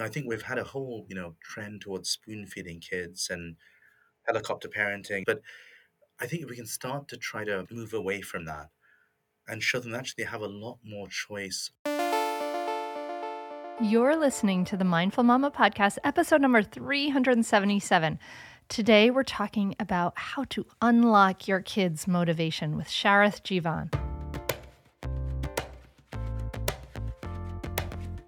I think we've had a whole, you know, trend towards spoon feeding kids and helicopter parenting, but I think we can start to try to move away from that and show them actually they have a lot more choice. You're listening to the Mindful Mama podcast, episode number 377. Today, we're talking about how to unlock your kids' motivation with Sharath Jeevan.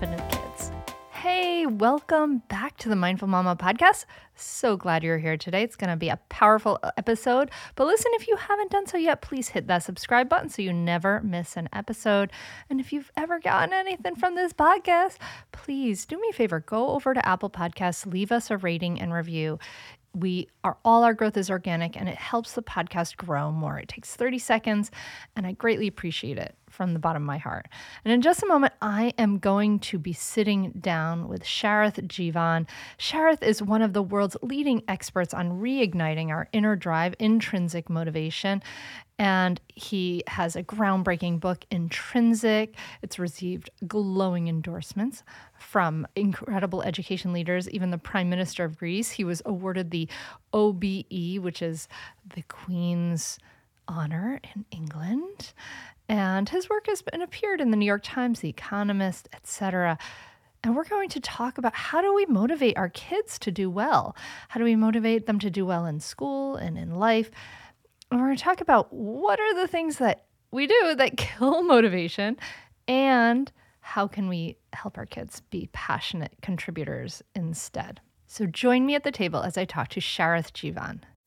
confident kids. Hey, welcome back to the Mindful Mama podcast. So glad you're here today. It's going to be a powerful episode. But listen, if you haven't done so yet, please hit that subscribe button so you never miss an episode. And if you've ever gotten anything from this podcast, please do me a favor go over to Apple Podcasts, leave us a rating and review we are all our growth is organic and it helps the podcast grow more. It takes 30 seconds and I greatly appreciate it from the bottom of my heart. And in just a moment, I am going to be sitting down with Sharath Jeevan. Sharath is one of the world's leading experts on reigniting our inner drive, intrinsic motivation. And he has a groundbreaking book, Intrinsic. It's received glowing endorsements from incredible education leaders, even the Prime Minister of Greece. He was awarded the OBE, which is the Queen's honor in England. And his work has been appeared in the New York Times, The Economist, etc. And we're going to talk about how do we motivate our kids to do well? How do we motivate them to do well in school and in life? And we're going to talk about what are the things that we do that kill motivation and how can we help our kids be passionate contributors instead? So join me at the table as I talk to Sharath Jeevan.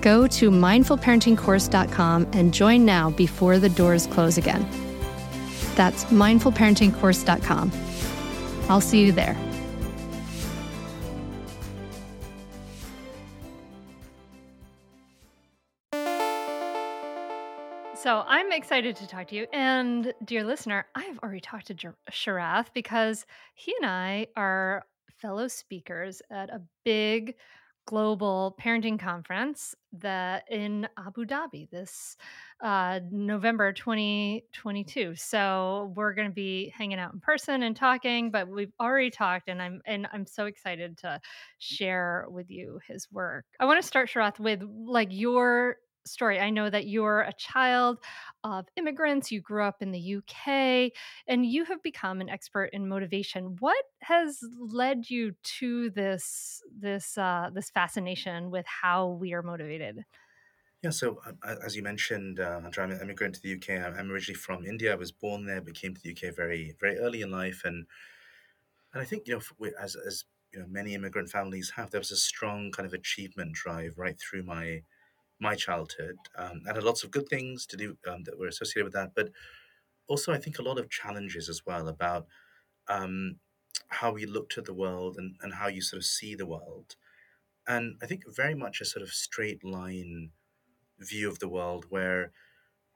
Go to mindfulparentingcourse.com and join now before the doors close again. That's mindfulparentingcourse.com. I'll see you there. So I'm excited to talk to you. And dear listener, I've already talked to Sharath because he and I are fellow speakers at a big global parenting conference that in Abu Dhabi this uh, November 2022. So we're going to be hanging out in person and talking, but we've already talked, and I'm and I'm so excited to share with you his work. I want to start Sharath with like your story. I know that you're a child of immigrants, you grew up in the UK, and you have become an expert in motivation. What has led you to this this uh, this fascination with how we are motivated? Yeah, so a- as you mentioned, uh, I'm an immigrant to the UK. I'm I'm originally from India. I was born there, but came to the UK very, very early in life, and and I think you know, as as you know, many immigrant families have, there was a strong kind of achievement drive right through my my childhood. Um, had lots of good things to do um, that were associated with that, but also I think a lot of challenges as well about um, how we looked at the world and, and how you sort of see the world. And I think very much a sort of straight line view of the world where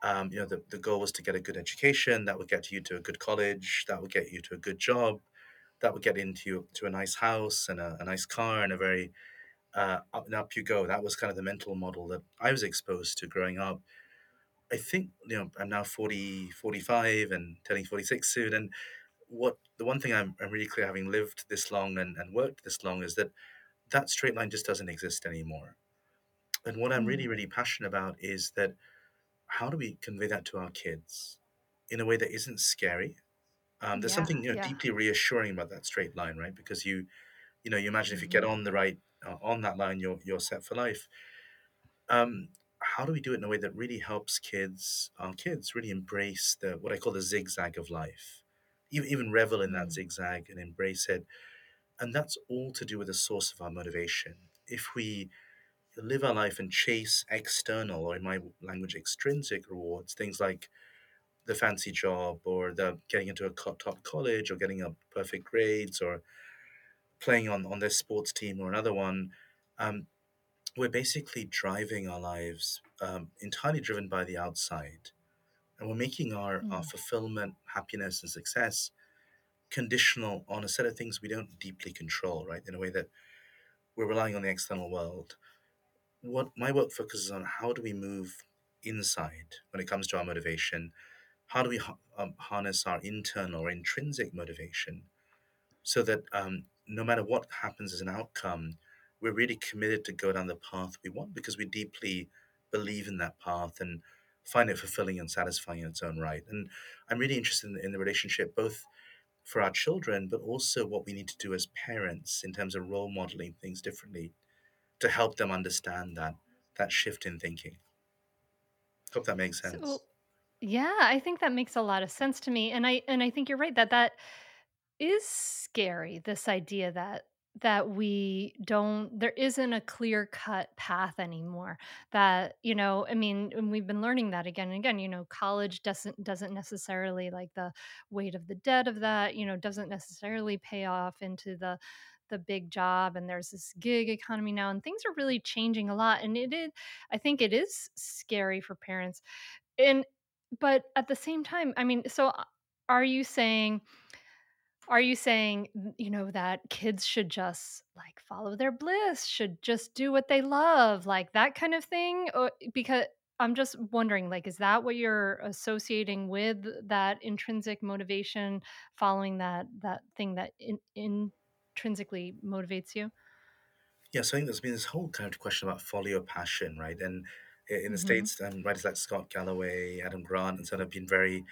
um, you know the, the goal was to get a good education that would get you to a good college that would get you to a good job that would get into to a nice house and a, a nice car and a very uh, up and up you go that was kind of the mental model that i was exposed to growing up i think you know i'm now 40, 45, and turning 46 soon and what the one thing i'm, I'm really clear having lived this long and, and worked this long is that that straight line just doesn't exist anymore and what i'm really Mm, really passionate about is that how do we convey that to our kids in a way that isn't scary? Um, there's yeah, something you know yeah. deeply reassuring about that straight line, right? Because you you know you imagine if you get hmm on the right on that line, you're you're set for life. Um, how do we do it in a way that really helps kids, our kids, really embrace the what I call the zigzag of life, even even revel in that Mm, zigzag and embrace it, and that's all to do with the source of our motivation. If we live our life and chase external, or in my language, extrinsic rewards, things like the fancy job or the getting into a top college or getting up perfect grades or playing on on this sports team or another one um, we're basically driving our lives um, entirely driven by the outside. And we're making our our mm. fulfillment happiness and success conditional on a set of things we don't deeply control right? In a way that we're relying on the external world. What my work focuses on how do we move inside when it comes to our motivation? How do we ha- um, harness our internal or intrinsic motivation so that um, no matter what happens as an outcome, we're really committed to go down the path we want because we deeply believe in that path and find it fulfilling and satisfying in its own right. And I'm really interested in, in the relationship both for our children, but also what we need to do as parents in terms of role modeling things differently to help them understand that that shift in thinking. Hope that makes So sense. Yeah, I think that makes a lot of sense to me, and I and I think you're right that that is scary, this idea that that we don't there isn't a clear-cut path anymore. That, you know, I mean, and we've been learning that again and again, you know, college doesn't doesn't necessarily like the weight of the debt of that, you know, doesn't necessarily pay off into the the big job and there's this gig economy now and things are really changing a lot and it is I think it is scary for parents and but at the same time, I mean, so uh, are you saying are you saying, you know, that kids should just, like, follow their bliss, should just do what they love, like, that kind of thing? Or because I'm just wondering, like, is that what you're associating with that intrinsic motivation, following that that thing that in intrinsically motivates you? Yeah, so I think there's been this whole kind of question about follow your passion, right? And in the Mhm. States, um, writers like Scott Galloway, Adam Grant, and so on have been very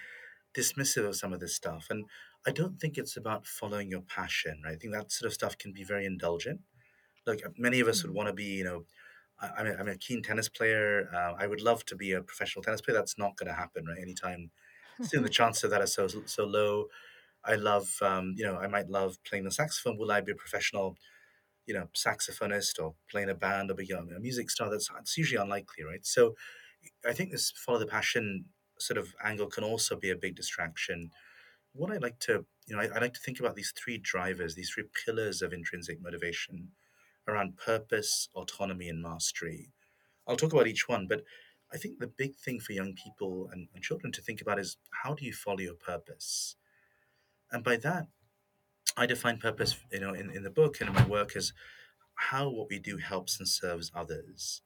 dismissive of some of this stuff. And I don't think it's about following your passion, right? I think that sort of stuff can be very indulgent. Like uh, many of us would Mhm. want to be, you know, I, I'm, a, I'm a keen tennis player. Uh, I would love to be a professional tennis player. That's not going to happen, right? Anytime soon. The chances of that are so so low. I love, um, you know, I might love playing the saxophone. Will I be a professional? you know, saxophonist or playing a band or be a a music star, that's it's usually unlikely, right? So I think this follow the passion sort of angle can also be a big distraction. What I like to, you know, I, I like to think about these three drivers, these three pillars of intrinsic motivation around purpose, autonomy, and mastery. I'll talk about each one, but I think the big thing for young people and, and children to think about is how do you follow your purpose? And by that, I define purpose, you know, in, in the book and in my work as how what we do helps and serves others.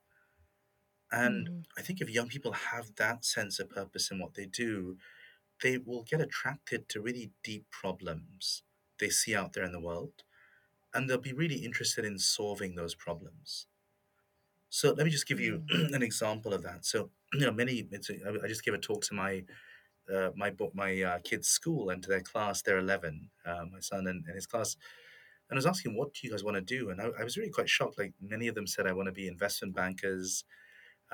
And Mhm. I think if young people have that sense of purpose in what they do, they will get attracted to really deep problems they see out there in the world, and they'll be really interested in solving those problems. So let me just give you an example of that. So you know, many. I just gave a talk to my uh, my my uh, kids' school and to their class. They're eleven. Uh, my son and, and his class. And I was asking, what do you guys want to do? And I, I was really quite shocked. Like many of them said, I want to be investment bankers.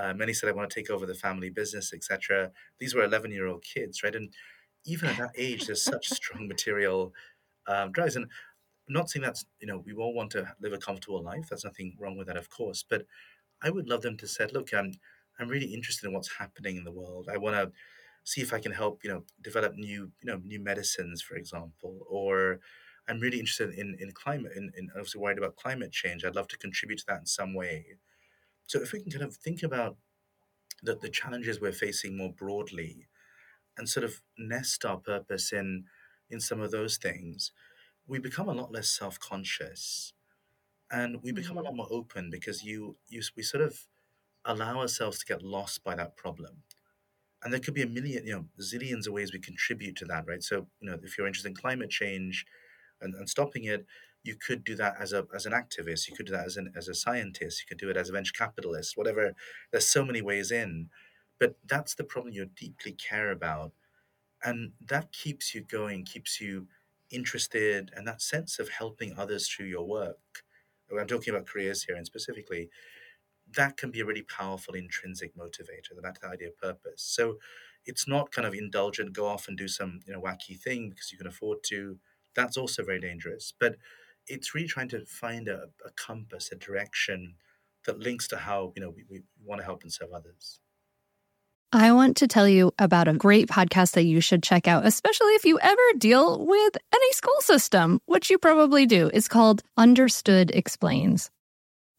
Uh, many said, I want to take over the family business, etc. These were 11 year old kids, right? And even at that age, there's such strong material um, drives. And I'm not saying that's, you know, we all want to live a comfortable life. There's nothing wrong with that, of course. But I would love them to say, look, I'm, I'm really interested in what's happening in the world. I want to see if I can help, you know, develop new, you know, new medicines, for example, or I'm really interested in, in climate, in, in obviously worried about climate change. I'd love to contribute to that in some way. So if we can kind of think about the, the challenges we're facing more broadly and sort of nest our purpose in in some of those things, we become a lot less self-conscious and we become a Mm-hmm. lot more open because you you we sort of allow ourselves to get lost by that problem. And there could be a million, you know, zillions of ways we contribute to that, right? So, you know, if you're interested in climate change and, and stopping it, you could do that as a as an activist. You could do that as an as a scientist. You could do it as a venture capitalist. Whatever. There's so many ways in, but that's the problem you deeply care about, and that keeps you going, keeps you interested, and that sense of helping others through your work. I'm talking about careers here, and specifically, that can be a really powerful intrinsic motivator. That's the idea of purpose. So it's not kind of indulgent, go off and do some you know wacky thing because you can afford to. That's also very dangerous. But it's really trying to find a, a compass, a direction that links to how you know we, we want to help and serve others. I want to tell you about a great podcast that you should check out, especially if you ever deal with any school system, which you probably do. It's called Understood Explains.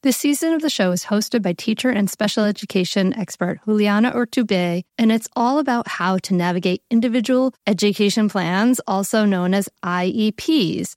This season of the show is hosted by teacher and special education expert Juliana Urtubey, and it's all about how to navigate individual education plans, also known as IEPs.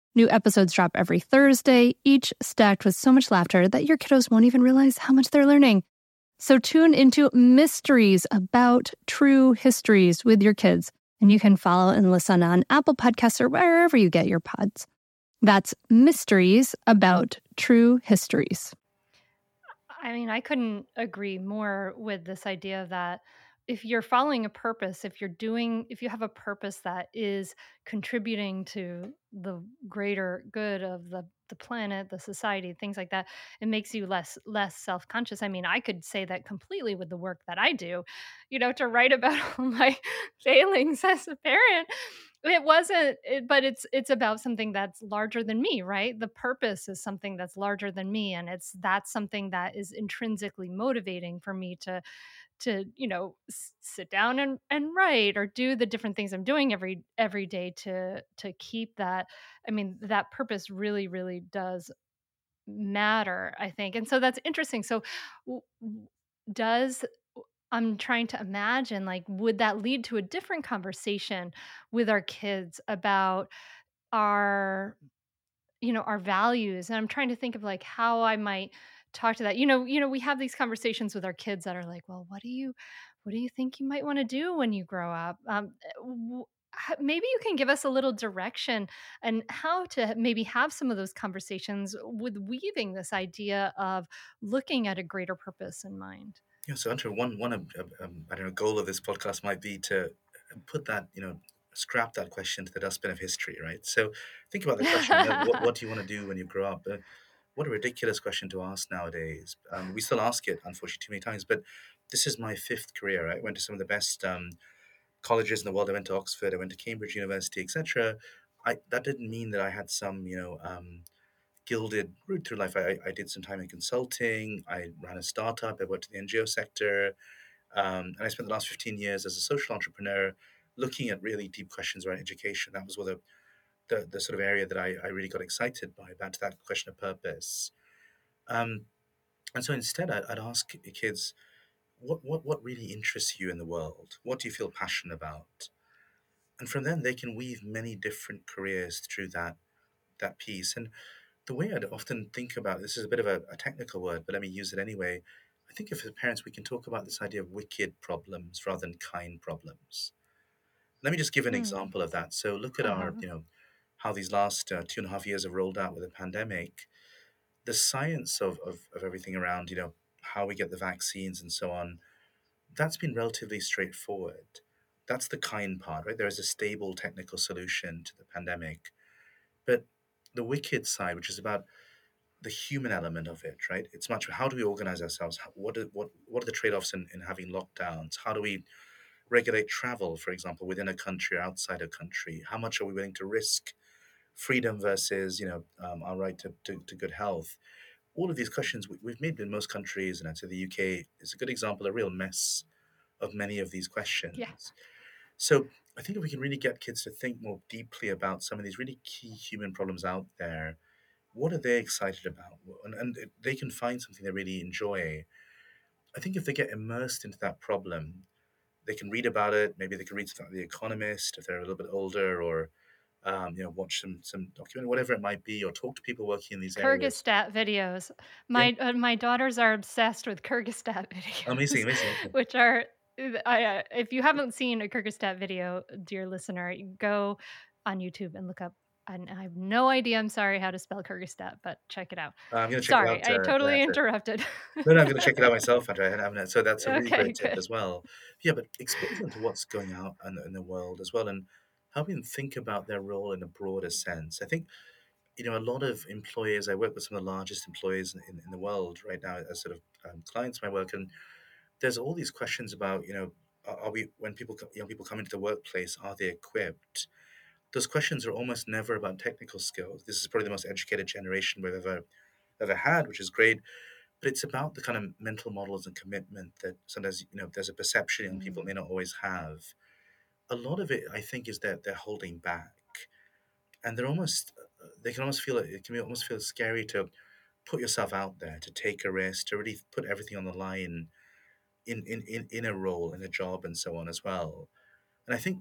New episodes drop every Thursday, each stacked with so much laughter that your kiddos won't even realize how much they're learning. So tune into mysteries about true histories with your kids, and you can follow and listen on Apple Podcasts or wherever you get your pods. That's mysteries about true histories. I mean, I couldn't agree more with this idea that if you're following a purpose, if you're doing if you have a purpose that is contributing to the greater good of the the planet, the society, things like that, it makes you less less self-conscious. I mean, I could say that completely with the work that I do. You know, to write about all my failings as a parent, it wasn't it, but it's it's about something that's larger than me, right? The purpose is something that's larger than me and it's that's something that is intrinsically motivating for me to to you know s- sit down and and write or do the different things i'm doing every every day to to keep that i mean that purpose really really does matter i think and so that's interesting so does i'm trying to imagine like would that lead to a different conversation with our kids about our you know, our values, and I'm trying to think of, like, how I might talk to that. You know you know, we have these conversations with our kids that are like, "Well, what do you what do you think you might wanna do when you grow up?" Um, eh, w maybe you can give us a little direction and how to maybe have some of those conversations with weaving this idea of looking at a greater purpose in mind. Yeah, so Andrew, one one um, um, I don't know goal of this podcast might be to uh, put that you know scrap that question to the dustbin of history, right? So think about the question: you know, what what do you want to do when you grow up? Uh, what a ridiculous question to ask nowadays. Um, we still ask it, unfortunately, too many times. But this is my fifth career. I went to some of the best um, colleges in the world. I went to Oxford. I went to Cambridge University, etc. That didn't mean that I had some you know. Um, gilded route through life. I, I did some time in consulting. I ran a startup. I worked in the NGO sector. Um, and I spent the last 15 years as a social entrepreneur looking at really deep questions around education. That was what the, the, the sort of area that I, I really got excited by, back to that question of purpose. Um, and so instead, I, I'd ask kids, what, what, what really interests you in the world? What do you feel passionate about? And from then, they can weave many different careers through that, that piece. And the way I'd often think about this is a bit of a, a technical word, but let me use it anyway. I think if as parents we can talk about this idea of wicked problems rather than kind problems. Let me just give an Mm. example of that. So look at our, Uh-huh. you know, how these last uh, two and a half years have rolled out with the pandemic. The science of, of, of everything around, you know, how we get the vaccines and so on, that's been relatively straightforward. That's the kind part, right? There is a stable technical solution to the pandemic. But the wicked side, which is about the human element of it, right? It's much how do we organize ourselves? What what what are the trade offs in, in having lockdowns? How do we regulate travel, for example, within a country or outside a country? How much are we willing to risk freedom versus you know um, our right to, to, to good health? All of these questions we, we've made in most countries, and I'd say the UK is a good example, a real mess of many of these Yeah. questions. So I think if we can really get kids to think more deeply about some of these really key human problems out there what are they excited about? And, and they can find something they really enjoy. I think if they get immersed into that problem, they can read about it. Maybe they can read something like The Economist if they're a little bit older, or um, you know, watch some some documentary, whatever it might be, or talk to people working in these areas. Kurzgesagt videos. Yeah, My uh, my daughters are obsessed with Kurzgesagt amazing, videos, amazing. Okay. which are uh, I, uh, if you haven't seen a Kurzgesagt video, dear listener, go on YouTube and look up. And I have no idea. I'm sorry how to spell Kurzgesagt, but check it out. I'm going to check it Sorry, out. I Uh, yeah, totally interrupted. no, no, I'm going to check it out myself, Andrea. So that's a really Okay, great tip as well. Yeah, but expose them to what's going out in, the- in the world as well, and helping them think about their role in a broader sense. I think you know, a lot of employers, I work with some of the largest employers in, in, the world right now as sort of um, clients of my work. And there's all these questions about, you know, are, are we, when people, young people come into the workplace, are they equipped? Those questions are almost never about technical skills. This is probably the most educated generation we've ever, ever had, which is great. But it's about the kind of mental models and commitment that sometimes, you know, there's a perception young people Mm. may not always have. A lot of it, I think, is that they're holding back and they're almost uh, they can almost feel it it can be almost feel scary to put yourself out there to take a risk to really put everything on the line in in in, in a role in a job and so on as well and i think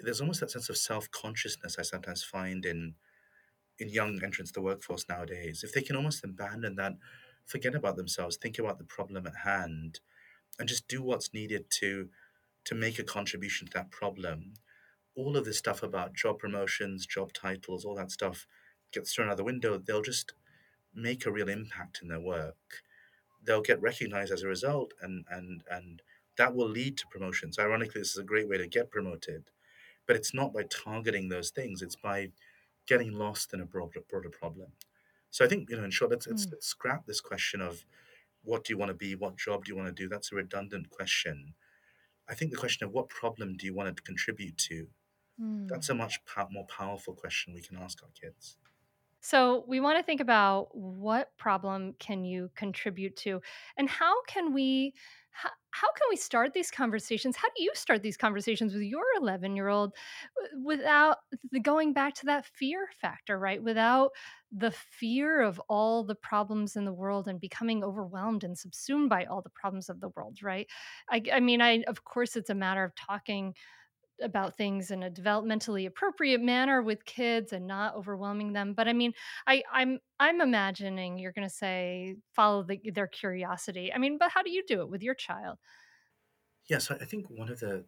there's almost that sense of self-consciousness i sometimes find in in young entrants to the workforce nowadays. If they can almost abandon that forget about themselves think about the problem at hand and just do what's needed to to make a contribution to that problem all of this stuff about job promotions, job titles, all that stuff gets thrown out the window. They'll just make a real impact in their work. They'll get recognized as a result, and and and that will lead to promotions. Ironically, this is a great way to get promoted, but it's not by targeting those things. It's by getting lost in a broader, broader problem. So I think, you know, in short, let's, let's, Mm, let's scrap this question of what do you want to be? What job do you want to do? That's a redundant question. I think the question of what problem do you want to contribute to? That's a mm. much po- more powerful question we can ask our kids. So we want to think about what problem can you contribute to and how can we how, how can we start these conversations? How do you start these conversations with your 11 year old without the going back to that fear factor, right? Without the fear of all the problems in the world and becoming overwhelmed and subsumed by all the problems of the world, right? I, I mean, I of course it's a matter of talking about things in a developmentally appropriate manner with kids and not overwhelming them but i mean i i'm i'm imagining you're going to say follow the, their curiosity i mean but how do you do it with your child Yes, I I think one of the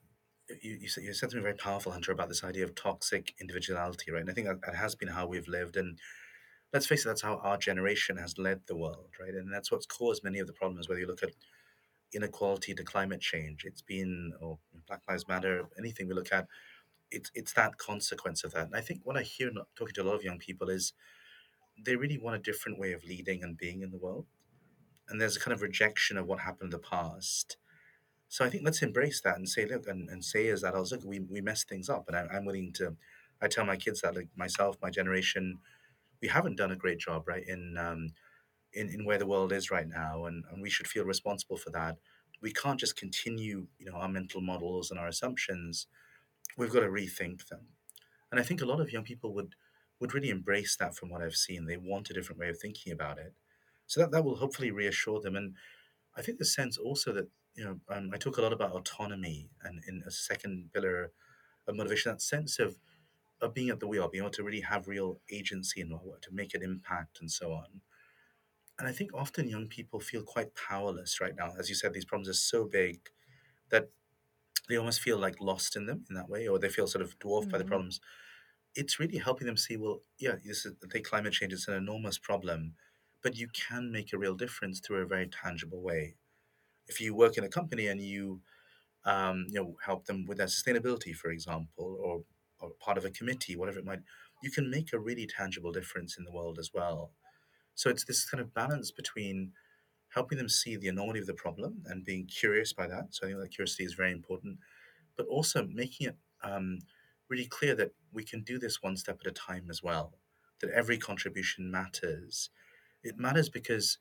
you, you said you said something very powerful, Hunter, about this idea of toxic individuality, right? And I think that, that has been how we've lived, and let's face it, that's how our generation has led the world, right? And that's what's caused many of the problems. Whether you look at inequality to climate change, it's been Black Lives Matter, anything we look at, it's it's that consequence of that. And I think what I hear talking to a lot of young people is they really want a different way of leading and being in the world, and there's a kind of rejection of what happened in the past So I think let's embrace that and say, look, and, and say as adults, look, we, we messed things up. And I, I'm willing to, I tell my kids that, like myself, my generation, we haven't done a great job, right, in, um, in, in where the world is right now. And, and we should feel responsible for that. We can't just continue, you know, our mental models and our assumptions. We've got to rethink them. And I think a lot of young people would, would really embrace that from what I've seen. They want a different way of thinking about it. So that, that will hopefully reassure them. And I think the sense also that you know um, I talk a lot about autonomy and in a second pillar of motivation, that sense of of being at the wheel, being able to really have real agency and to make an impact, and so on. And I think often young people feel quite powerless right now. As you said, these problems are so big that they almost feel like lost in them in that way, or they feel sort of dwarfed by the Mhm. problems. It's really helping them see, well, yeah, this is the climate change is an enormous problem, but you can make a real difference through a very tangible way. If you work in a company and you um, you know, help them with their sustainability, for example, or, or part of a committee, whatever it might, you can make a really tangible difference in the world as well. So it's this kind of balance between helping them see the enormity of the problem and being curious by that. So I think that curiosity is very important, but also making it um, really clear that we can do this one step at a time as well. That every contribution matters. It matters because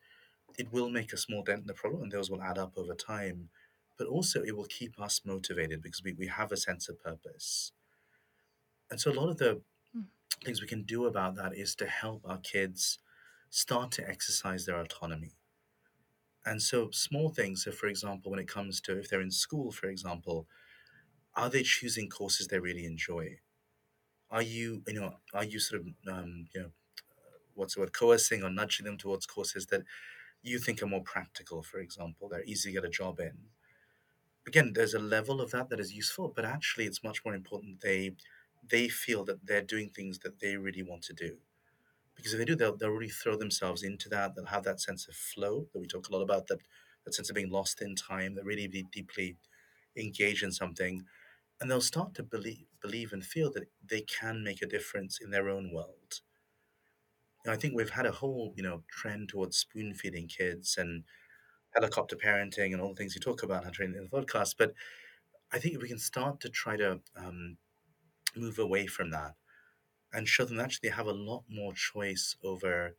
it will make a small dent in the problem and those will add up over time. But also, it will keep us motivated because we, we have a sense of purpose. And so, a lot of the Mm, things we can do about that is to help our kids start to exercise their autonomy. And so, small things, so for example, when it comes to if they're in school, for example, are they choosing courses they really enjoy? Are you, you know, are you sort of, um, you know, what's the word, coercing or nudging them towards courses that you think are more practical, for example, they're easy to get a job in? again there's a level of that that is useful but actually it's much more important they they feel that they're doing things that they really want to do because if they do they'll, they'll really throw themselves into that. They'll have that sense of flow that we talk a lot about that that sense of being lost in time that really be deeply engaged in something. And they'll start to believe believe and feel that they can make a difference in their own world. I think we've had a whole you know trend towards spoon feeding kids and helicopter parenting and all the things you talk about in the podcast but I think if we can start to try to um, move away from that and show them actually they have a lot more choice over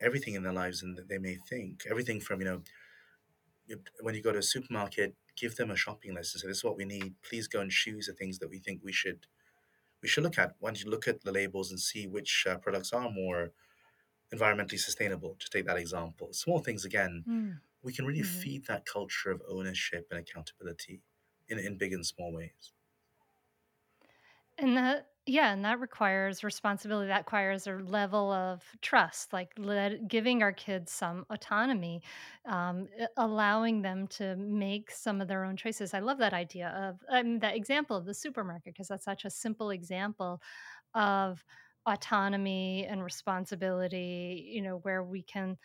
everything in their lives than they may think. Everything from, you know, when you go to a supermarket, give them a shopping list and say, this is what we need. Please go and choose the things that we think we should we should look at. Why don't you look at the labels and see which uh, products are more environmentally sustainable? To take that example. Small things again, mm, we can really mhm. feed that culture of ownership and accountability in, in big and small ways. And that yeah, and that requires responsibility. That requires a level of trust, like let, giving our kids some autonomy, um, allowing them to make some of their own choices. I love that idea of um, that example of the supermarket because that's such a simple example of autonomy and responsibility. You know, where we can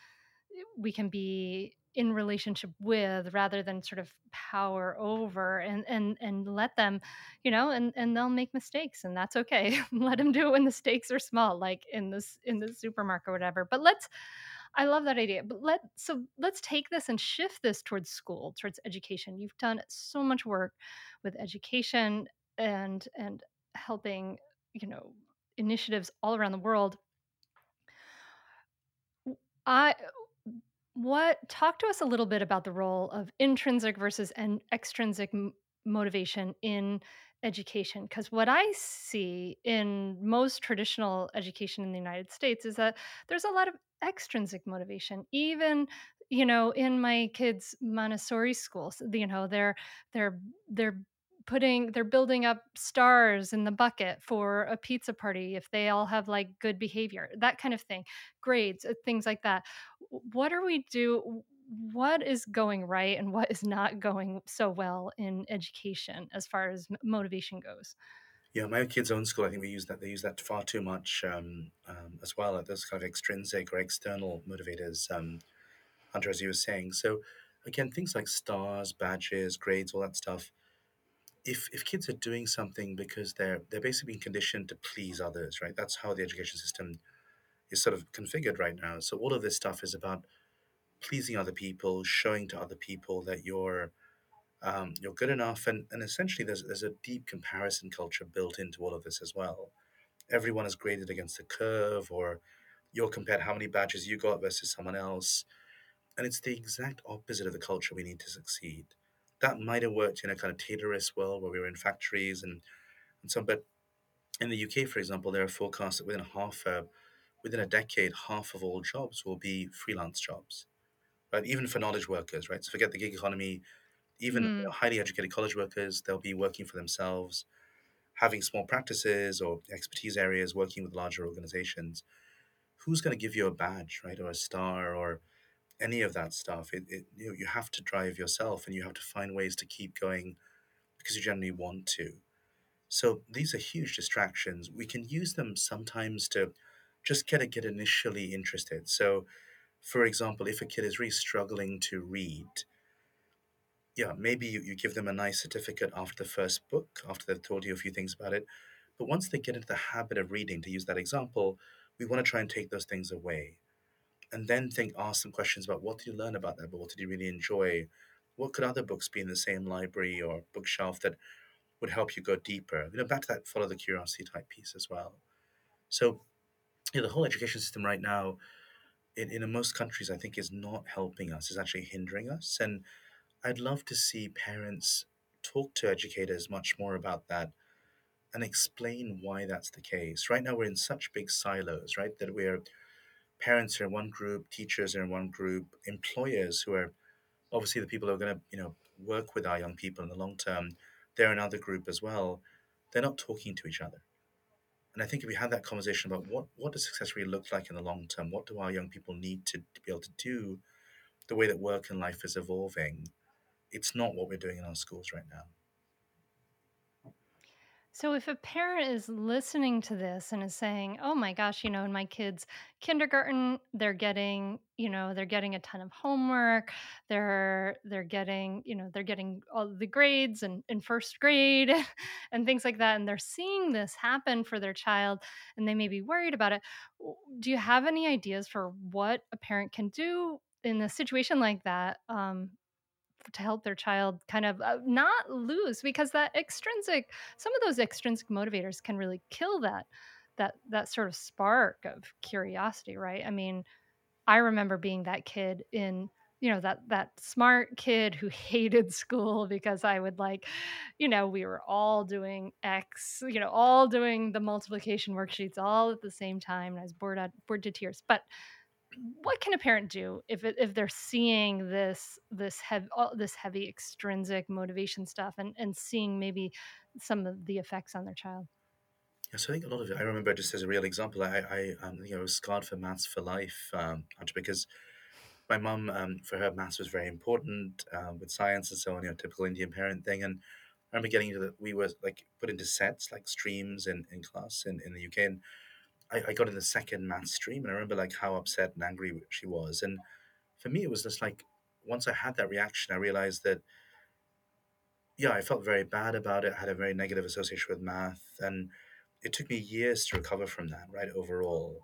we can be in relationship with rather than sort of power over and and and let them you know and and they'll make mistakes and that's okay. Let them do it when the stakes are small like in this in the supermarket or whatever. But let's i love that idea but let so let's take this and shift this towards school towards education. You've done so much work with education and and helping you know initiatives all around the world. I what talk to us a little bit about the role of intrinsic versus and extrinsic motivation in education because what I see in most traditional education in the United States is that there's a lot of extrinsic motivation even you know in my kids Montessori schools you know they're they're they're putting they're building up stars in the bucket for a pizza party if they all have like good behavior that kind of thing grades uh, things like that what are we do what is going right and what is not going so well in education as far as motivation goes Yeah, my kids' own school, I think we use that. They use that far too much um, um, as well. Those kind of extrinsic or external motivators, um, Hunter, as you were saying. So, again, things like stars, badges, grades, all that stuff. If if kids are doing something because they're they're basically being conditioned to please others, right? That's how the education system is sort of configured right now. So all of this stuff is about pleasing other people, showing to other people that you're um, you're good enough, and and essentially there's there's a deep comparison culture built into all of this as well. Everyone is graded against the curve, or you're compared how many badges you got versus someone else, and it's the exact opposite of the culture we need to succeed. That might have worked in a kind of Taylorist world where we were in factories and and so, but in the UK, for example, there are forecasts that within half a within a decade, half of all jobs will be freelance jobs, right? Even for knowledge workers, right? So forget the gig economy. Even you mm. know, highly educated college workers, they'll be working for themselves, having small practices or expertise areas, working with larger organizations. Who's going to give you a badge, right, or a star, or any of that stuff? It, it you, know, you have to drive yourself, and you have to find ways to keep going because you generally want to. So these are huge distractions. We can use them sometimes to just get a kid initially interested. So, for example, if a kid is really struggling to read, yeah, maybe you, you give them a nice certificate after the first book, after they've told you a few things about it. But once they get into the habit of reading, to use that example, we want to try and take those things away. And then think, ask some questions about what did you learn about that book? What did you really enjoy? What could other books be in the same library or bookshelf that would help you go deeper? You know, back to that follow the curiosity type piece as well. So yeah, the whole education system right now in, in most countries, I think, is not helping us, is actually hindering us. And I'd love to see parents talk to educators much more about that and explain why that's the case. Right now, we're in such big silos, right? That we're parents are in one group, teachers are in one group, employers who are obviously the people who are going to, you know, work with our young people in the long term, they're another group as well. They're not talking to each other. And I think if we had that conversation about what, what does success really look like in the long term, what do our young people need to, to be able to do, the way that work and life is evolving, it's not what we're doing in our schools right now. So if a parent is listening to this and is saying, "Oh my gosh, you know, in my kids' kindergarten, they're getting, you know, they're getting a ton of homework. They're they're getting, you know, they're getting all the grades and in first grade and things like that and they're seeing this happen for their child and they may be worried about it. Do you have any ideas for what a parent can do in a situation like that um, to help their child kind of uh, not lose because that extrinsic some of those extrinsic motivators can really kill that that that sort of spark of curiosity right? I mean i remember being that kid in you know that that smart kid who hated school because i would like you know we were all doing x you know all doing the multiplication worksheets all at the same time and i was bored out bored to tears. But what can a parent do if it, if they're seeing this this heavy this heavy extrinsic motivation stuff and and seeing maybe some of the effects on their child? Yeah, so I think a lot of it, I remember just as a real example, I, I, um, you know, was scarred for maths for life, um, because my mum, um, for her, maths was very important uh, with science and so on, you know, typical Indian parent thing. And I remember getting into the, we were like put into sets, like streams in, in class in, in the UK. And I, I got in the second math stream, and I remember like how upset and angry she was. And for me, it was just like, once I had that reaction, I realized that, yeah, I felt very bad about it. I had a very negative association with math. And it took me years to recover from that, right, overall.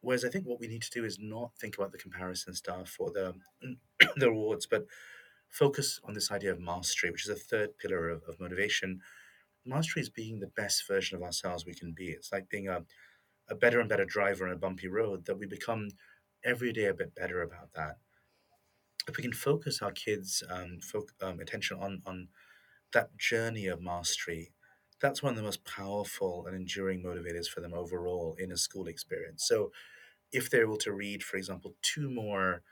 Whereas I think what we need to do is not think about the comparison stuff or the, the rewards, but focus on this idea of mastery, which is a third pillar of, of motivation. Mastery is being the best version of ourselves we can be. It's like being a, a better and better driver on a bumpy road, that we become every day a bit better about that. If we can focus our kids' um, fo- um, attention on, on that journey of mastery, that's one of the most powerful and enduring motivators for them overall in a school experience. So, if they're able to read, for example, two more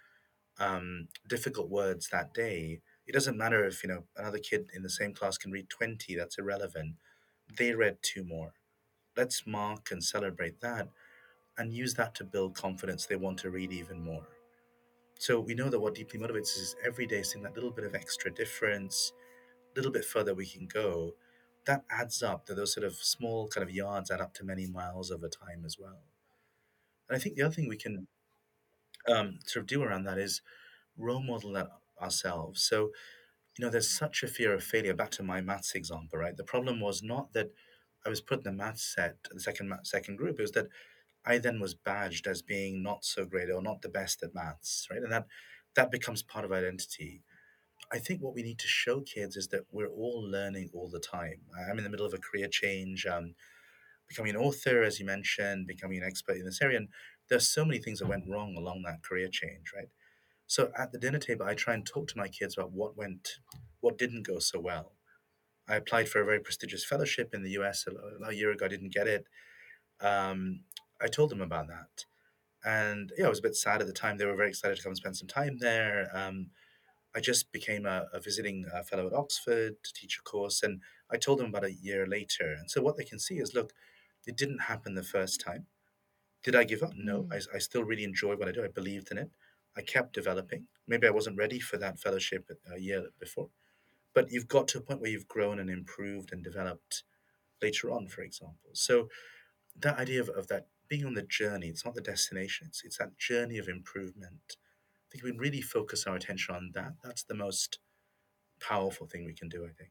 um, difficult words that day, it doesn't matter if you know another kid in the same class can read 20 that's irrelevant they read two more let's mark and celebrate that and use that to build confidence they want to read even more so we know that what deeply motivates us is every day seeing that little bit of extra difference a little bit further we can go that adds up to those sort of small kind of yards add up to many miles over time as well and i think the other thing we can um, sort of do around that is role model that ourselves. So, you know, there's such a fear of failure. Back to my maths example, right? The problem was not that I was put in the math set, the second second group. Was that I then was badged as being not so great or not the best at maths, right? And that that becomes part of identity. I think what we need to show kids is that we're all learning all the time. I'm in the middle of a career change, um, becoming an author, as you mentioned, becoming an expert in this area, and there's so many things that went wrong along that career change, right? So at the dinner table, I try and talk to my kids about what went, what didn't go so well. I applied for a very prestigious fellowship in the US a, a year ago. I didn't get it. Um, I told them about that. And yeah, I was a bit sad at the time. They were very excited to come and spend some time there. Um, I just became a, a visiting uh, fellow at Oxford to teach a course, and I told them about a year later. And so what they can see is, look, it didn't happen the first time. Did I give up? No, Mm. I, I still really enjoy what I do. I believed in it. I kept developing. Maybe I wasn't ready for that fellowship a year before, but you've got to a point where you've grown and improved and developed later on, for example. So that idea of, of that being on the journey, it's not the destination, it's, it's that journey of improvement. I think we really focus our attention on that. That's the most powerful thing we can do, I think.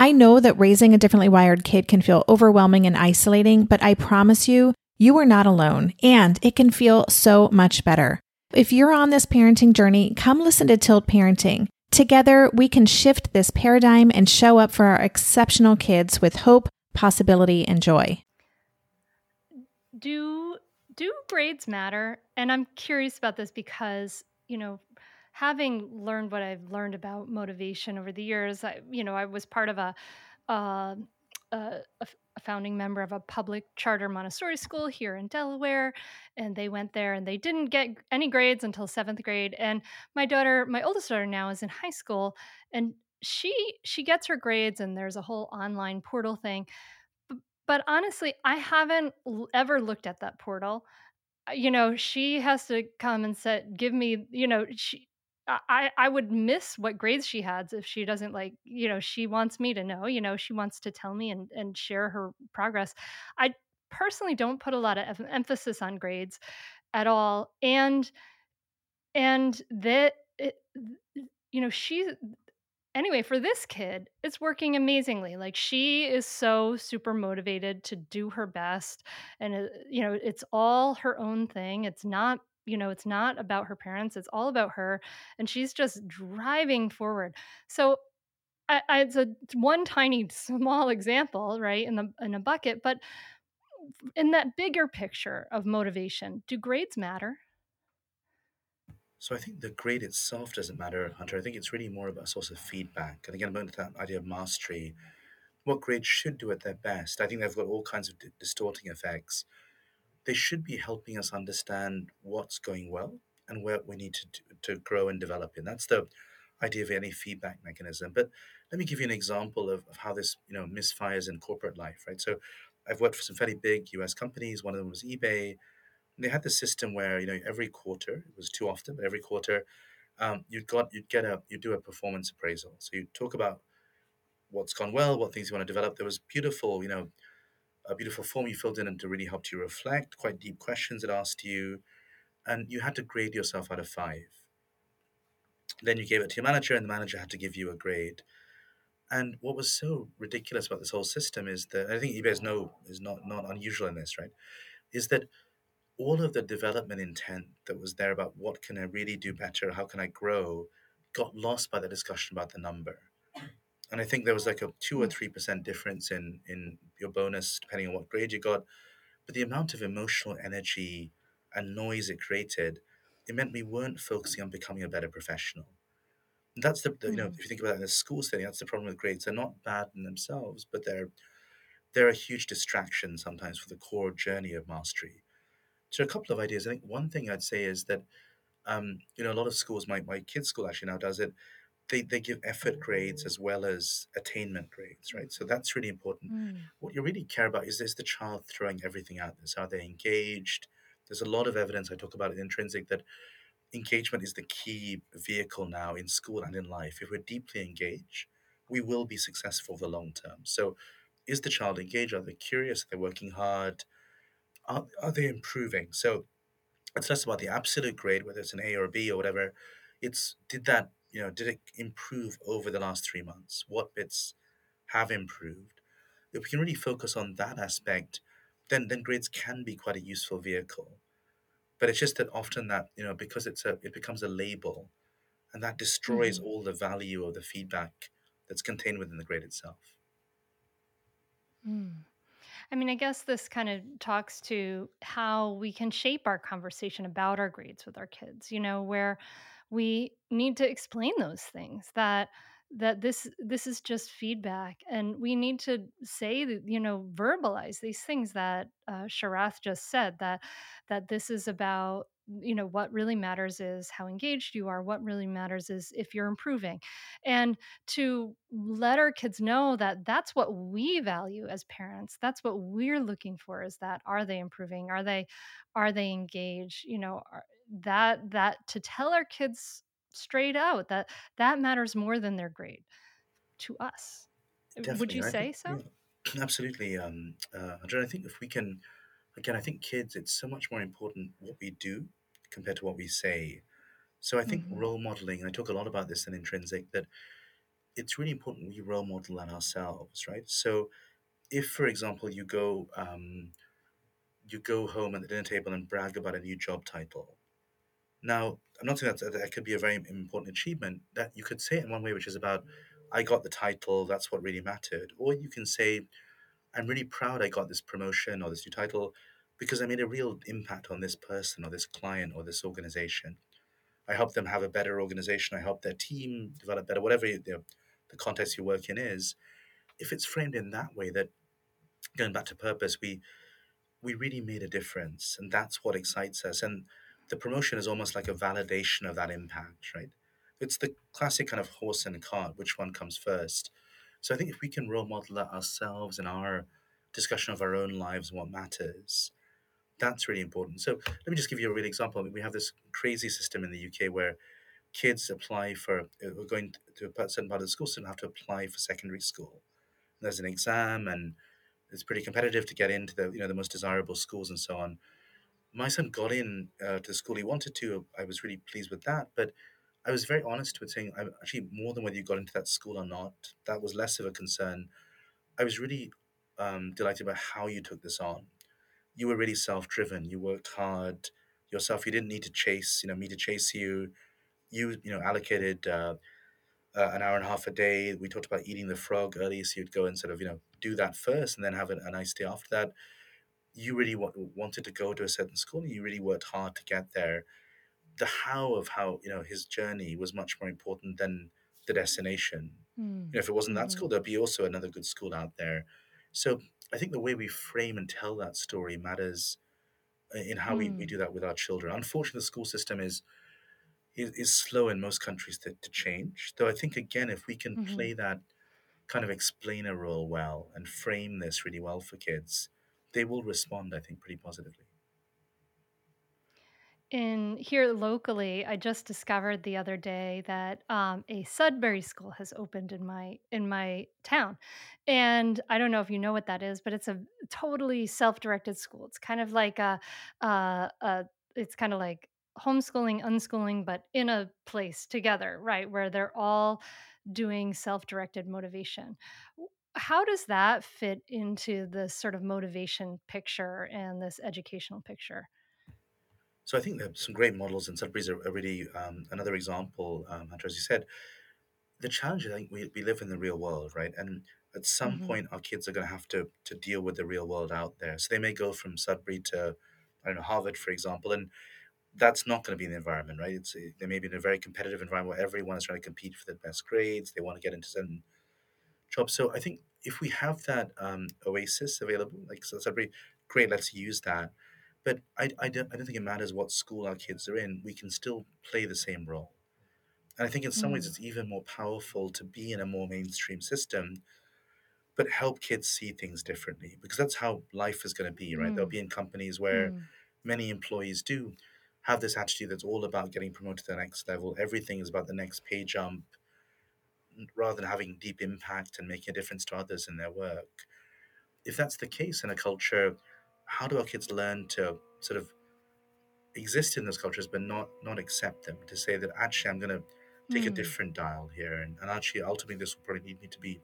I know that raising a differently wired kid can feel overwhelming and isolating, but I promise you, you are not alone, and it can feel so much better. If you're on this parenting journey, come listen to Tilt Parenting. Together, we can shift this paradigm and show up for our exceptional kids with hope, possibility, and joy. Do do grades matter? And I'm curious about this because, you know, having learned what I've learned about motivation over the years, I, you know, I was part of a, uh, a, a founding member of a public charter Montessori school here in Delaware. And they went there and they didn't get any grades until seventh grade. And my daughter, my oldest daughter now is in high school and she she gets her grades and there's a whole online portal thing. B- But honestly, I haven't ever looked at that portal. You know, she has to come and say give me, you know, she I I would miss what grades she has if she doesn't like, you know, she wants me to know, you know, she wants to tell me and and share her progress. I personally don't put a lot of emphasis on grades at all. And and that it, you know, she anyway, for this kid, it's working amazingly. Like she is so super motivated to do her best and uh, you know, it's all her own thing. It's not you know, it's not about her parents. It's all about her and she's just driving forward. So I, I, it's a it's one tiny small example, right, in the in a bucket, but in that bigger picture of motivation, do grades matter? So I think the grade itself doesn't matter, Hunter. I think it's really more about a source of feedback. And again, going to that idea of mastery, what grades should do at their best. I think they've got all kinds of di- distorting effects. They should be helping us understand what's going well and where we need to, to grow and develop in. That's the idea of any feedback mechanism. But let me give you an example of, of how this you know misfires in corporate life, right? So I've worked for some fairly big US companies. One of them was eBay. They had the system where you know every quarter it was too often, but every quarter um, you'd got you'd get a you'd do a performance appraisal. So you talk about what's gone well, what things you want to develop. There was beautiful, you know, a beautiful form you filled in and to really help you reflect. Quite deep questions it asked you, and you had to grade yourself out of five. Then you gave it to your manager, and the manager had to give you a grade. And what was so ridiculous about this whole system is that I think eBay is no is not not unusual in this, right? Is that all of the development intent that was there about what can I really do better, how can I grow, got lost by the discussion about the number. And I think there was like a two or three percent difference in in your bonus depending on what grade you got. But the amount of emotional energy and noise it created, it meant we weren't focusing on becoming a better professional. And that's the, the you know Mm. if you think about it in a school setting, that's the problem with grades. They're not bad in themselves, but they're they're a huge distraction sometimes for the core journey of mastery. So a couple of ideas. I think one thing I'd say is that um, you know a lot of schools, my my kids' school actually now does it. They they give effort grades as well as attainment grades, right? So that's really important. Mm. What you really care about is is the child throwing everything out there? So are they engaged? There's a lot of evidence I talk about in intrinsic that engagement is the key vehicle now in school and in life. If we're deeply engaged, we will be successful for the long term. So is the child engaged? Are they curious? Are they working hard? Are, are they improving? So it's less about the absolute grade, whether it's an A or a B or whatever. It's did that, you know, did it improve over the last three months? What bits have improved? If we can really focus on that aspect, then then grades can be quite a useful vehicle. But it's just that often that, you know, because it's a it becomes a label and that destroys Mhm. all the value of the feedback that's contained within the grade itself. Mm. I mean, I guess this kind of talks to how we can shape our conversation about our grades with our kids, you know, where we need to explain those things that that this this is just feedback and we need to say you know verbalize these things that uh, sharath just said that that this is about you know what really matters is how engaged you are what really matters is if you're improving. And to let our kids know that that's what we value as parents that's what we're looking for is that are they improving? Are they are they engaged? You know are, that that to tell our kids straight out that that matters more than their grade to us would you I say think, so yeah, absolutely, um, uh, Andrea, I think if we can, again, I think kids, it's so much more important what we do compared to what we say. So I think hmm role modeling, and I talk a lot about this in Intrinsic, that it's really important we role model that ourselves, right? So if, for example, you go um, you go home at the dinner table and brag about a new job title. Now, I'm not saying that that could be a very important achievement. That you could say it in one way, which is about I got the title, that's what really mattered. Or you can say, I'm really proud I got this promotion or this new title because I made a real impact on this person or this client or this organization. I helped them have a better organization. I helped their team develop better, whatever know, the context you work in is. If it's framed in that way, that going back to purpose, we we really made a difference, and that's what excites us. And the promotion is almost like a validation of that impact, right? It's the classic kind of horse and cart, which one comes first. So I think if we can role model that ourselves in our discussion of our own lives and what matters, that's really important. So let me just give you a real example. We have this crazy system in the UK where kids apply for, uh, we're going to a certain part of the school system, have to apply for secondary school. There's an exam and it's pretty competitive to get into the, you know, the most desirable schools and so on. My son got in uh, to school he wanted to. I was really pleased with that. But I was very honest with saying, I'm actually more than whether you got into that school or not. That was less of a concern. I was really um, delighted by how you took this on. You were really self-driven. You worked hard yourself. You didn't need to chase, you know, me to chase you. You, you know, allocated uh, uh, an hour and a half a day. We talked about eating the frog early, so you'd go and sort of, you know, do that first, and then have a, a nice day after that. You really wa- wanted to go to a certain school, and you really worked hard to get there the how of how you know his journey was much more important than the destination. Mm. You know, if it wasn't that Mhm. school, there'd be also another good school out there. So I think the way we frame and tell that story matters in how we, we Mm. do that with our children. Unfortunately, the school system is is, is slow in most countries to, to change. Though I think again, if we can Mhm. play that kind of explainer role well and frame this really well for kids, they will respond, I think, pretty positively. In here locally, I just discovered the other day that um, a Sudbury school has opened in my in my town, and I don't know if you know what that is, but it's a totally self-directed school. It's kind of like a, uh, a it's kind of like homeschooling, unschooling, but in a place together, right? Where they're all doing self-directed motivation. How does that fit into this sort of motivation picture and this educational picture? So I think there are some great models, and Sudbury's a, a really um, another example. Um, Hunter, as you said, the challenge is I think we, we live in the real world, right? And at some hmm point, our kids are going to have to to deal with the real world out there. So they may go from Sudbury to I don't know Harvard, for example, and that's not going to be the environment, right? It's they may be in a very competitive environment where everyone is trying to compete for the best grades. They want to get into certain jobs. So I think if we have that um, oasis available, like so Sudbury, great, let's use that. But I, I, don't, I don't think it matters what school our kids are in. We can still play the same role. And I think in some ways Mm. it's even more powerful to be in a more mainstream system, but help kids see things differently because that's how life is going to be, right? They'll Mm. be in companies where Mm. many employees do have this attitude that's all about getting promoted to the next level. Everything is about the next pay jump rather than having deep impact and making a difference to others in their work. If that's the case in a culture, how do our kids learn to sort of exist in those cultures but not not accept them to say that actually i'm going to take a Mm. different dial here and, and actually ultimately this will probably need me to be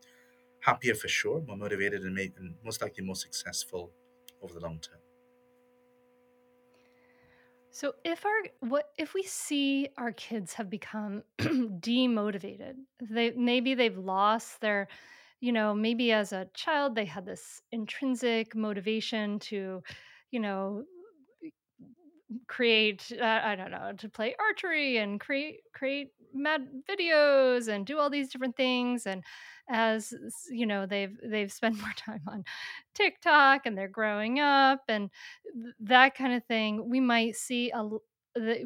happier for sure more motivated and, make, and most likely more successful over the long term So if our what if we see our kids have become demotivated, they maybe they've lost their, you know, maybe as a child they had this intrinsic motivation to, you know, create uh, i don't know to play archery and create create mad videos and do all these different things and as you know they've they've spent more time on tiktok and they're growing up and th- that kind of thing we might see a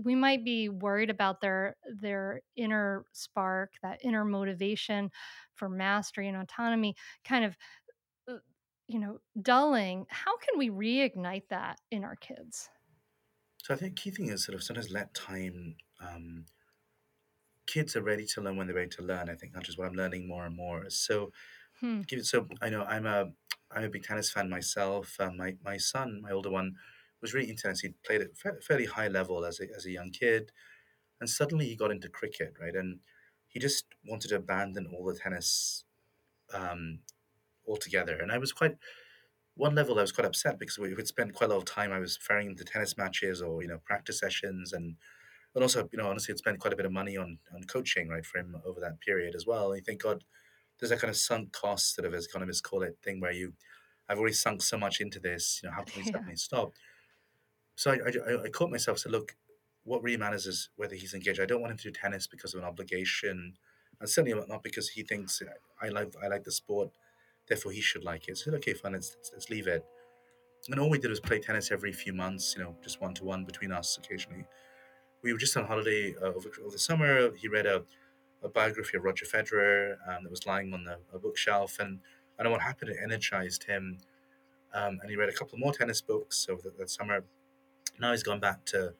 we might be worried about their their inner spark that inner motivation for mastery and autonomy kind of uh, you know dulling. How can we reignite that in our kids? So i think key thing is sort of sometimes let time um, kids are ready to learn when they're ready to learn i think that's just what i'm learning more and more so hmm. it so i know i'm a i'm a big tennis fan myself uh, my my son my older one was really into tennis he played at fa- fairly high level as a, as a young kid and suddenly he got into cricket, right? And he just wanted to abandon all the tennis um, altogether. And I was quite one level. I was quite upset because we would spend quite a lot of time. I was ferrying to tennis matches or you know practice sessions, and and also you know honestly, had spent quite a bit of money on on coaching right for him over that period as well. And you think, God, there's that kind of sunk cost sort of as economists call it thing where you I've already sunk so much into this. You know, how can we yeah suddenly stop? So I, I, I caught myself. So look, what really matters is whether he's engaged. I don't want him to do tennis because of an obligation, and certainly not because he thinks I like I like the sport, therefore he should like it. So okay, fine, let's let's leave it. And all we did was play tennis every few months, you know, just one to one between us occasionally. We were just on holiday uh, over, over the summer. He read a, a biography of Roger Federer um, that was lying on the, a bookshelf, and I don't know what happened. It energized him, um, and he read a couple more tennis books over the, that summer. Now he's gone back to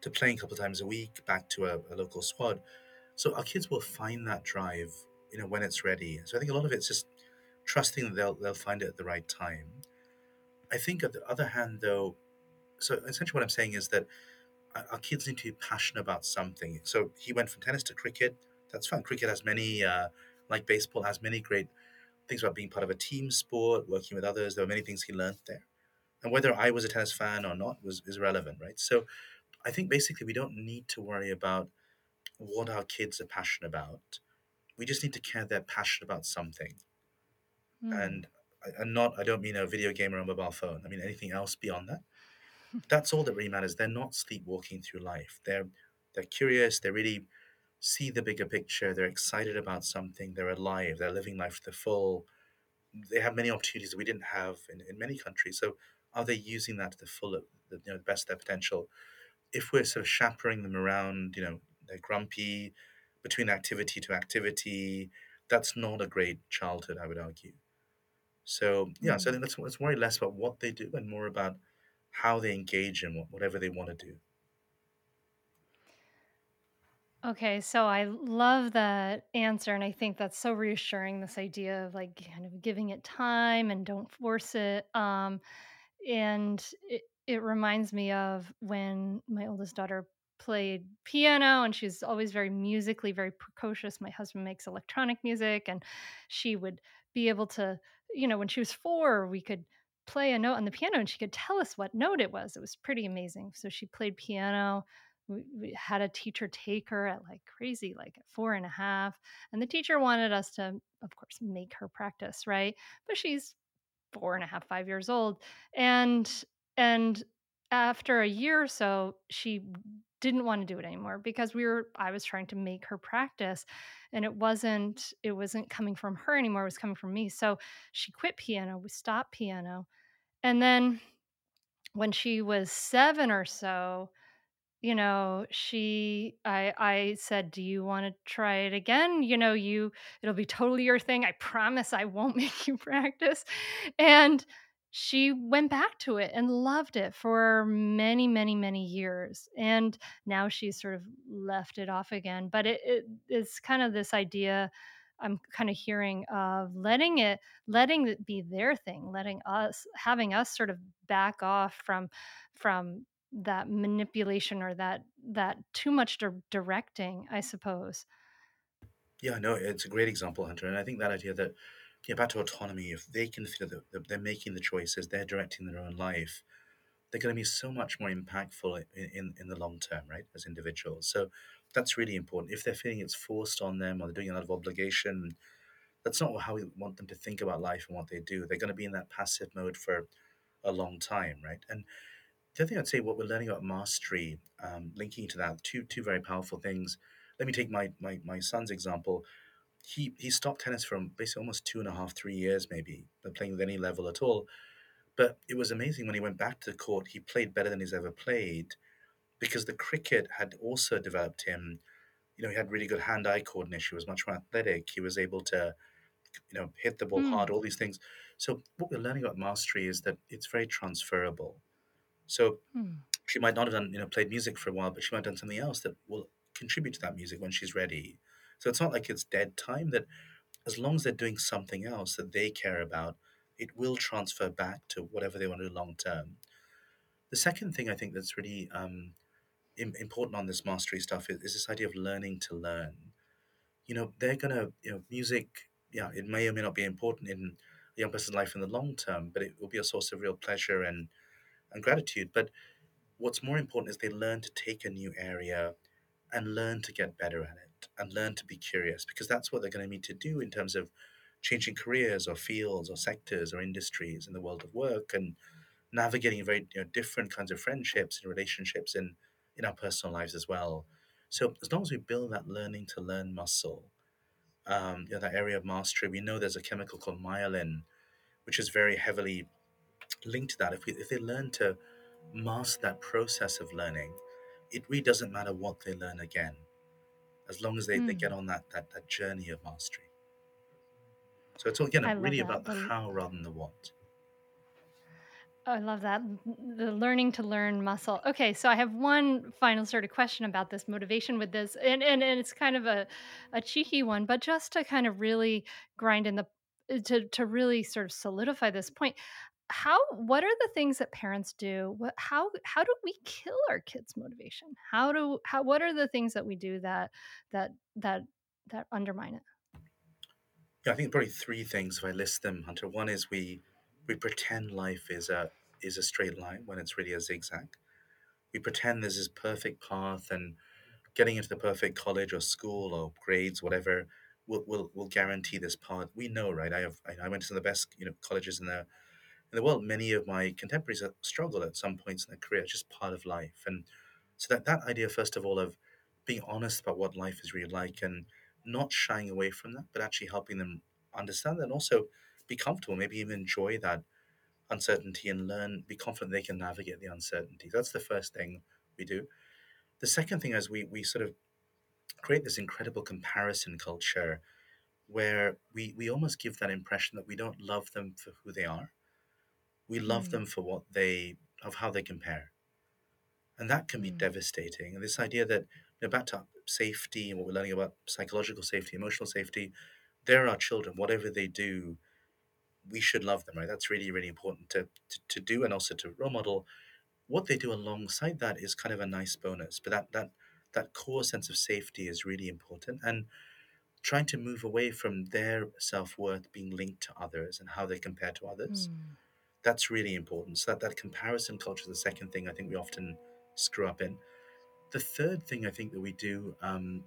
to playing a couple times a week, back to a, a local squad. So our kids will find that drive, you know, when it's ready. So I think a lot of it's just trusting that they'll they'll find it at the right time. I think on the other hand, though, so essentially what I'm saying is that our kids need to be passionate about something. So he went from tennis to cricket. That's fine. Cricket has many, uh, like baseball, has many great things about being part of a team sport, working with others. There were many things he learned there. And whether I was a tennis fan or not was is relevant, right? So I think basically we don't need to worry about what our kids are passionate about. We just need to care they're passionate about something. Mm. And and not I don't mean a video game or a mobile phone. I mean anything else beyond that. That's all that really matters. They're not sleepwalking through life. They're they're curious. They really see the bigger picture. They're excited about something. They're alive. They're living life to the full. They have many opportunities that we didn't have in, in many countries. So are they using that to the full, uh, the, you know, the best of their potential? If we're sort of chaperoning them around, you know, they're grumpy between activity to activity, that's not a great childhood, I would argue. So yeah, so I hmm. think let's let's worry less about what they do and more about how they engage in whatever they want to do. Okay, so I love that answer, and I think that's so reassuring. This idea of like kind of giving it time and don't force it. Um, and it, it reminds me of when my oldest daughter played piano and she's always very musically very precocious my husband makes electronic music and she would be able to you know when she was four we could play a note on the piano and she could tell us what note it was. It was pretty amazing. So she played piano. We, we had a teacher take her at like crazy like at four and a half and the teacher wanted us to of course make her practice right? But she's four and a half five years old and and after a year or so she didn't want to do it anymore because we were I was trying to make her practice and it wasn't it wasn't coming from her anymore it was coming from me. So she quit piano we stopped piano and then when she was 7 or so you know she i i said do you want to try it again? You know you it'll be totally your thing. I promise i won't make you practice. And she went back to it and loved it for many many many years and now she's sort of left it off again. But it, it it's kind of this idea i'm kind of hearing of letting it letting it be their thing letting us having us sort of back off from from that manipulation or that that too much di- directing i suppose yeah no it's a great example hunter and i think that idea that yeah, back to autonomy, if they can feel that they're making the choices, they're directing their own life, they're going to be so much more impactful in, in, in the long term, right, as individuals. So that's really important. If they're feeling it's forced on them or they're doing it out of obligation, that's not how we want them to think about life and what they do. They're going to be in that passive mode for a long time, right? And the other thing I'd say, what we're learning about mastery, um, linking to that, two two very powerful things. Let me take my my, my son's example he he stopped tennis for basically almost two and a half, three years maybe, playing with any level at all. But it was amazing when he went back to the court. He played better than he's ever played, because the cricket had also developed him. You know, he had really good hand-eye coordination. He was much more athletic. He was able to, you know, hit the ball mm. hard. All these things. So what we're learning about mastery is that it's very transferable. So mm. she might not have done, you know, played music for a while, but she might have done something else that will contribute to that music when she's ready so it's not like it's dead time, that as long as they're doing something else that they care about, it will transfer back to whatever they want to do long term. The second thing I think that's really um, important on this mastery stuff is, is this idea of learning to learn. You know, they're to, you know, music, yeah, it may or may not be important in a young person's life in the long term, but it will be a source of real pleasure and, and gratitude. But what's more important is they learn to take a new area and learn to get better at it and learn to be curious because that's what they're going to need to do in terms of changing careers or fields or sectors or industries in the world of work and navigating very you know, different kinds of friendships and relationships in in our personal lives as well. So as long as we build that learning to learn muscle, um, you know, that area of mastery, we know there's a chemical called myelin, which is very heavily linked to that. If we if they learn to master that process of learning, it really doesn't matter what they learn again, as long as they, they get Mm, on that, that that journey of mastery. So it's all again I really about The, how rather than the what. I love that. The learning to learn muscle. Okay, so I have one final sort of question about this motivation with this, and and, and it's kind of a, a cheeky one, but just to kind of really grind in the uh, to to really sort of solidify this point. How what are the things that parents do? What how how do we kill our kids' motivation? How do how what are the things that we do that that that that undermine it? Yeah, I think probably three things if I list them, Hunter. One is we we pretend life is a is a straight line when it's really a zigzag. We pretend there's this perfect path and getting into the perfect college or school or grades, whatever, will will will guarantee this path. We know, right? I have I went to some of the best you know colleges in the in the world. Many of my contemporaries have struggled at some points in their career. It's just part of life, and so that that idea, first of all, of being honest about what life is really like and not shying away from that, but actually helping them understand that and also be comfortable, maybe even enjoy that uncertainty and learn, be confident they can navigate the uncertainty. That's the first thing we do. The second thing is we we sort of create this incredible comparison culture where we, we almost give that impression that we don't love them for who they are. We love Mm, them for what they of how they compare. And that can be mm, devastating. And this idea that you know, back to safety and what we're learning about psychological safety, emotional safety, they're our children. Whatever they do, we should love them, right? That's really, really important to, to, to do and also to role model. What they do alongside that is kind of a nice bonus. But that that that core sense of safety is really important. And trying to move away from their self-worth being linked to others and how they compare to others mm, that's really important so that, that comparison culture is the second thing i think we often screw up in the third thing i think that we do um,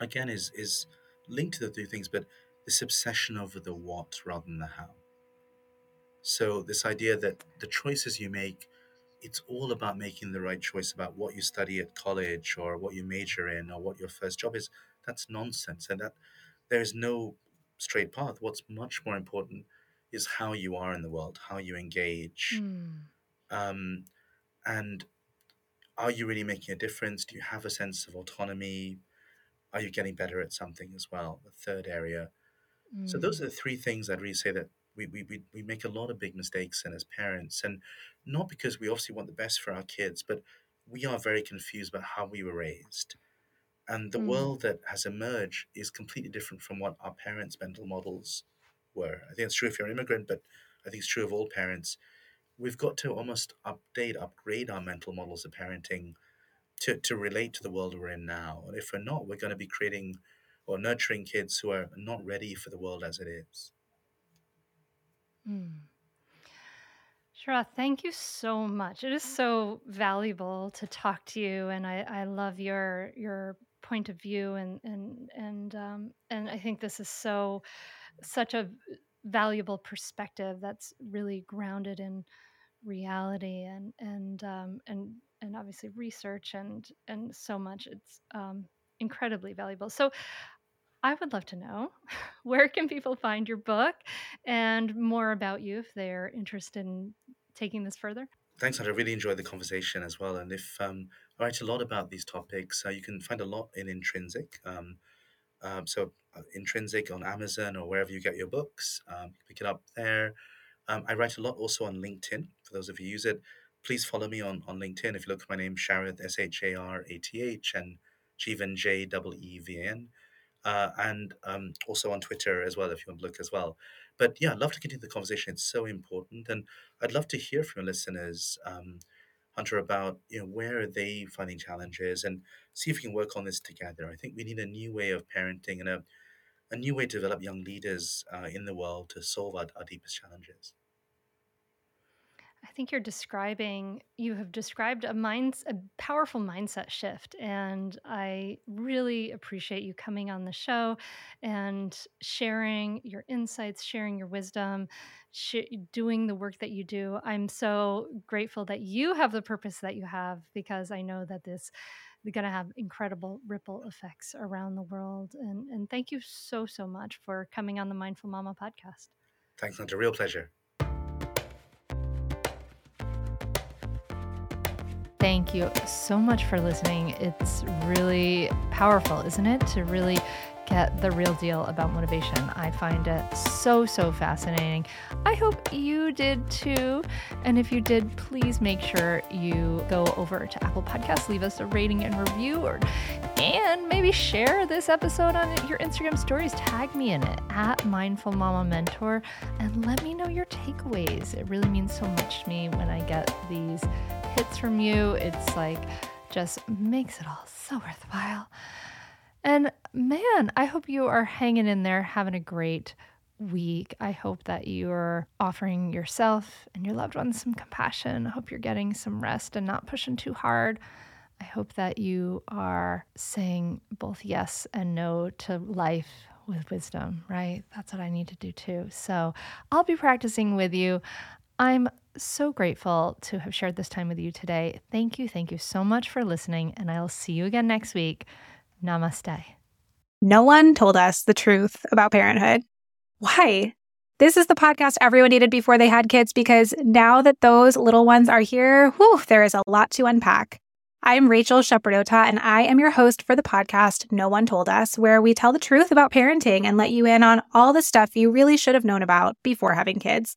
again is is linked to the two things but this obsession over the what rather than the how. So this idea that the choices you make it's all about making the right choice about what you study at college or what you major in or what your first job is that's nonsense. And that there is no straight path. What's much more important is how you are in the world how you engage. Mm, um, and are you really making a difference? Do you have a sense of autonomy? Are you getting better at something as well? The third area so those mm, are the three things I'd really say that we, we, we, we make a lot of big mistakes in as parents, and not because we obviously want the best for our kids, but we are very confused about how we were raised. And the mm. world that has emerged is completely different from what our parents' mental models were. I think it's true if you're an immigrant, but I think it's true of all parents. We've got to almost update, upgrade our mental models of parenting to, to relate to the world we're in now. And if we're not, we're going to be creating or nurturing kids who are not ready for the world as it is. Mm. Sharath, thank you so much. It is so valuable to talk to you, and I, I love your your point of view, and and and um, and I think this is so such a valuable perspective that's really grounded in reality and and um, and and obviously research and and so much. It's um, incredibly valuable. So I would love to know where can people find your book and more about you if they're interested in taking this further. Thanks. I really enjoyed the conversation as well. And if um, I write a lot about these topics, uh, you can find a lot in Intrinsic. Um, um, so, uh, Intrinsic on Amazon or wherever you get your books, um, pick it up there. Um, I write a lot also on LinkedIn. For those of you who use it, please follow me on, on LinkedIn. If you look at my name, Sharath, S H A R A T H, and Jeevan, J E E V A N uh, and um, also on Twitter as well if you want to look as well. But yeah, I'd love to continue the conversation. It's so important, and I'd love to hear from your listeners, um, Hunter, about you know where are they finding challenges, and see if we can work on this together. I think we need a new way of parenting and a, a new way to develop young leaders uh, in the world to solve our, our deepest challenges. I think you're describing, you have described a mind, a powerful mindset shift. And I really appreciate you coming on the show and sharing your insights, sharing your wisdom, sh- doing the work that you do. I'm so grateful that you have the purpose that you have because I know that this is going to have incredible ripple effects around the world. And, and thank you so, so much for coming on the Mindful Mama podcast. Thanks, it's a real pleasure. Thank you so much for listening. It's really powerful, isn't it? To really get the real deal about motivation. I find it so, so fascinating. I hope you did too. And if you did, please make sure you go over to Apple Podcasts, leave us a rating and review, or and maybe share this episode on your Instagram stories. Tag me in it at Mindful Mama Mentor and let me know your takeaways. It really means so much to me when I get these hits from you. It's like just makes it all so worthwhile. And man, I hope you are hanging in there, having a great week. I hope that you're offering yourself and your loved ones some compassion. I hope you're getting some rest and not pushing too hard. I hope that you are saying both yes and no to life with wisdom, right? That's what I need to do too. So I'll be practicing with you. I'm so grateful to have shared this time with you today. Thank you. Thank you so much for listening, and I'll see you again next week. Namaste. No one told us the truth about parenthood. Why? This is the podcast everyone needed before they had kids because now that those little ones are here, whew, there is a lot to unpack. I'm Rachel Shepardota, and I am your host for the podcast No One Told Us, where we tell the truth about parenting and let you in on all the stuff you really should have known about before having kids.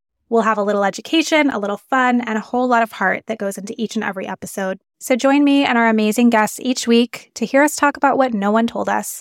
We'll have a little education, a little fun, and a whole lot of heart that goes into each and every episode. So join me and our amazing guests each week to hear us talk about what no one told us.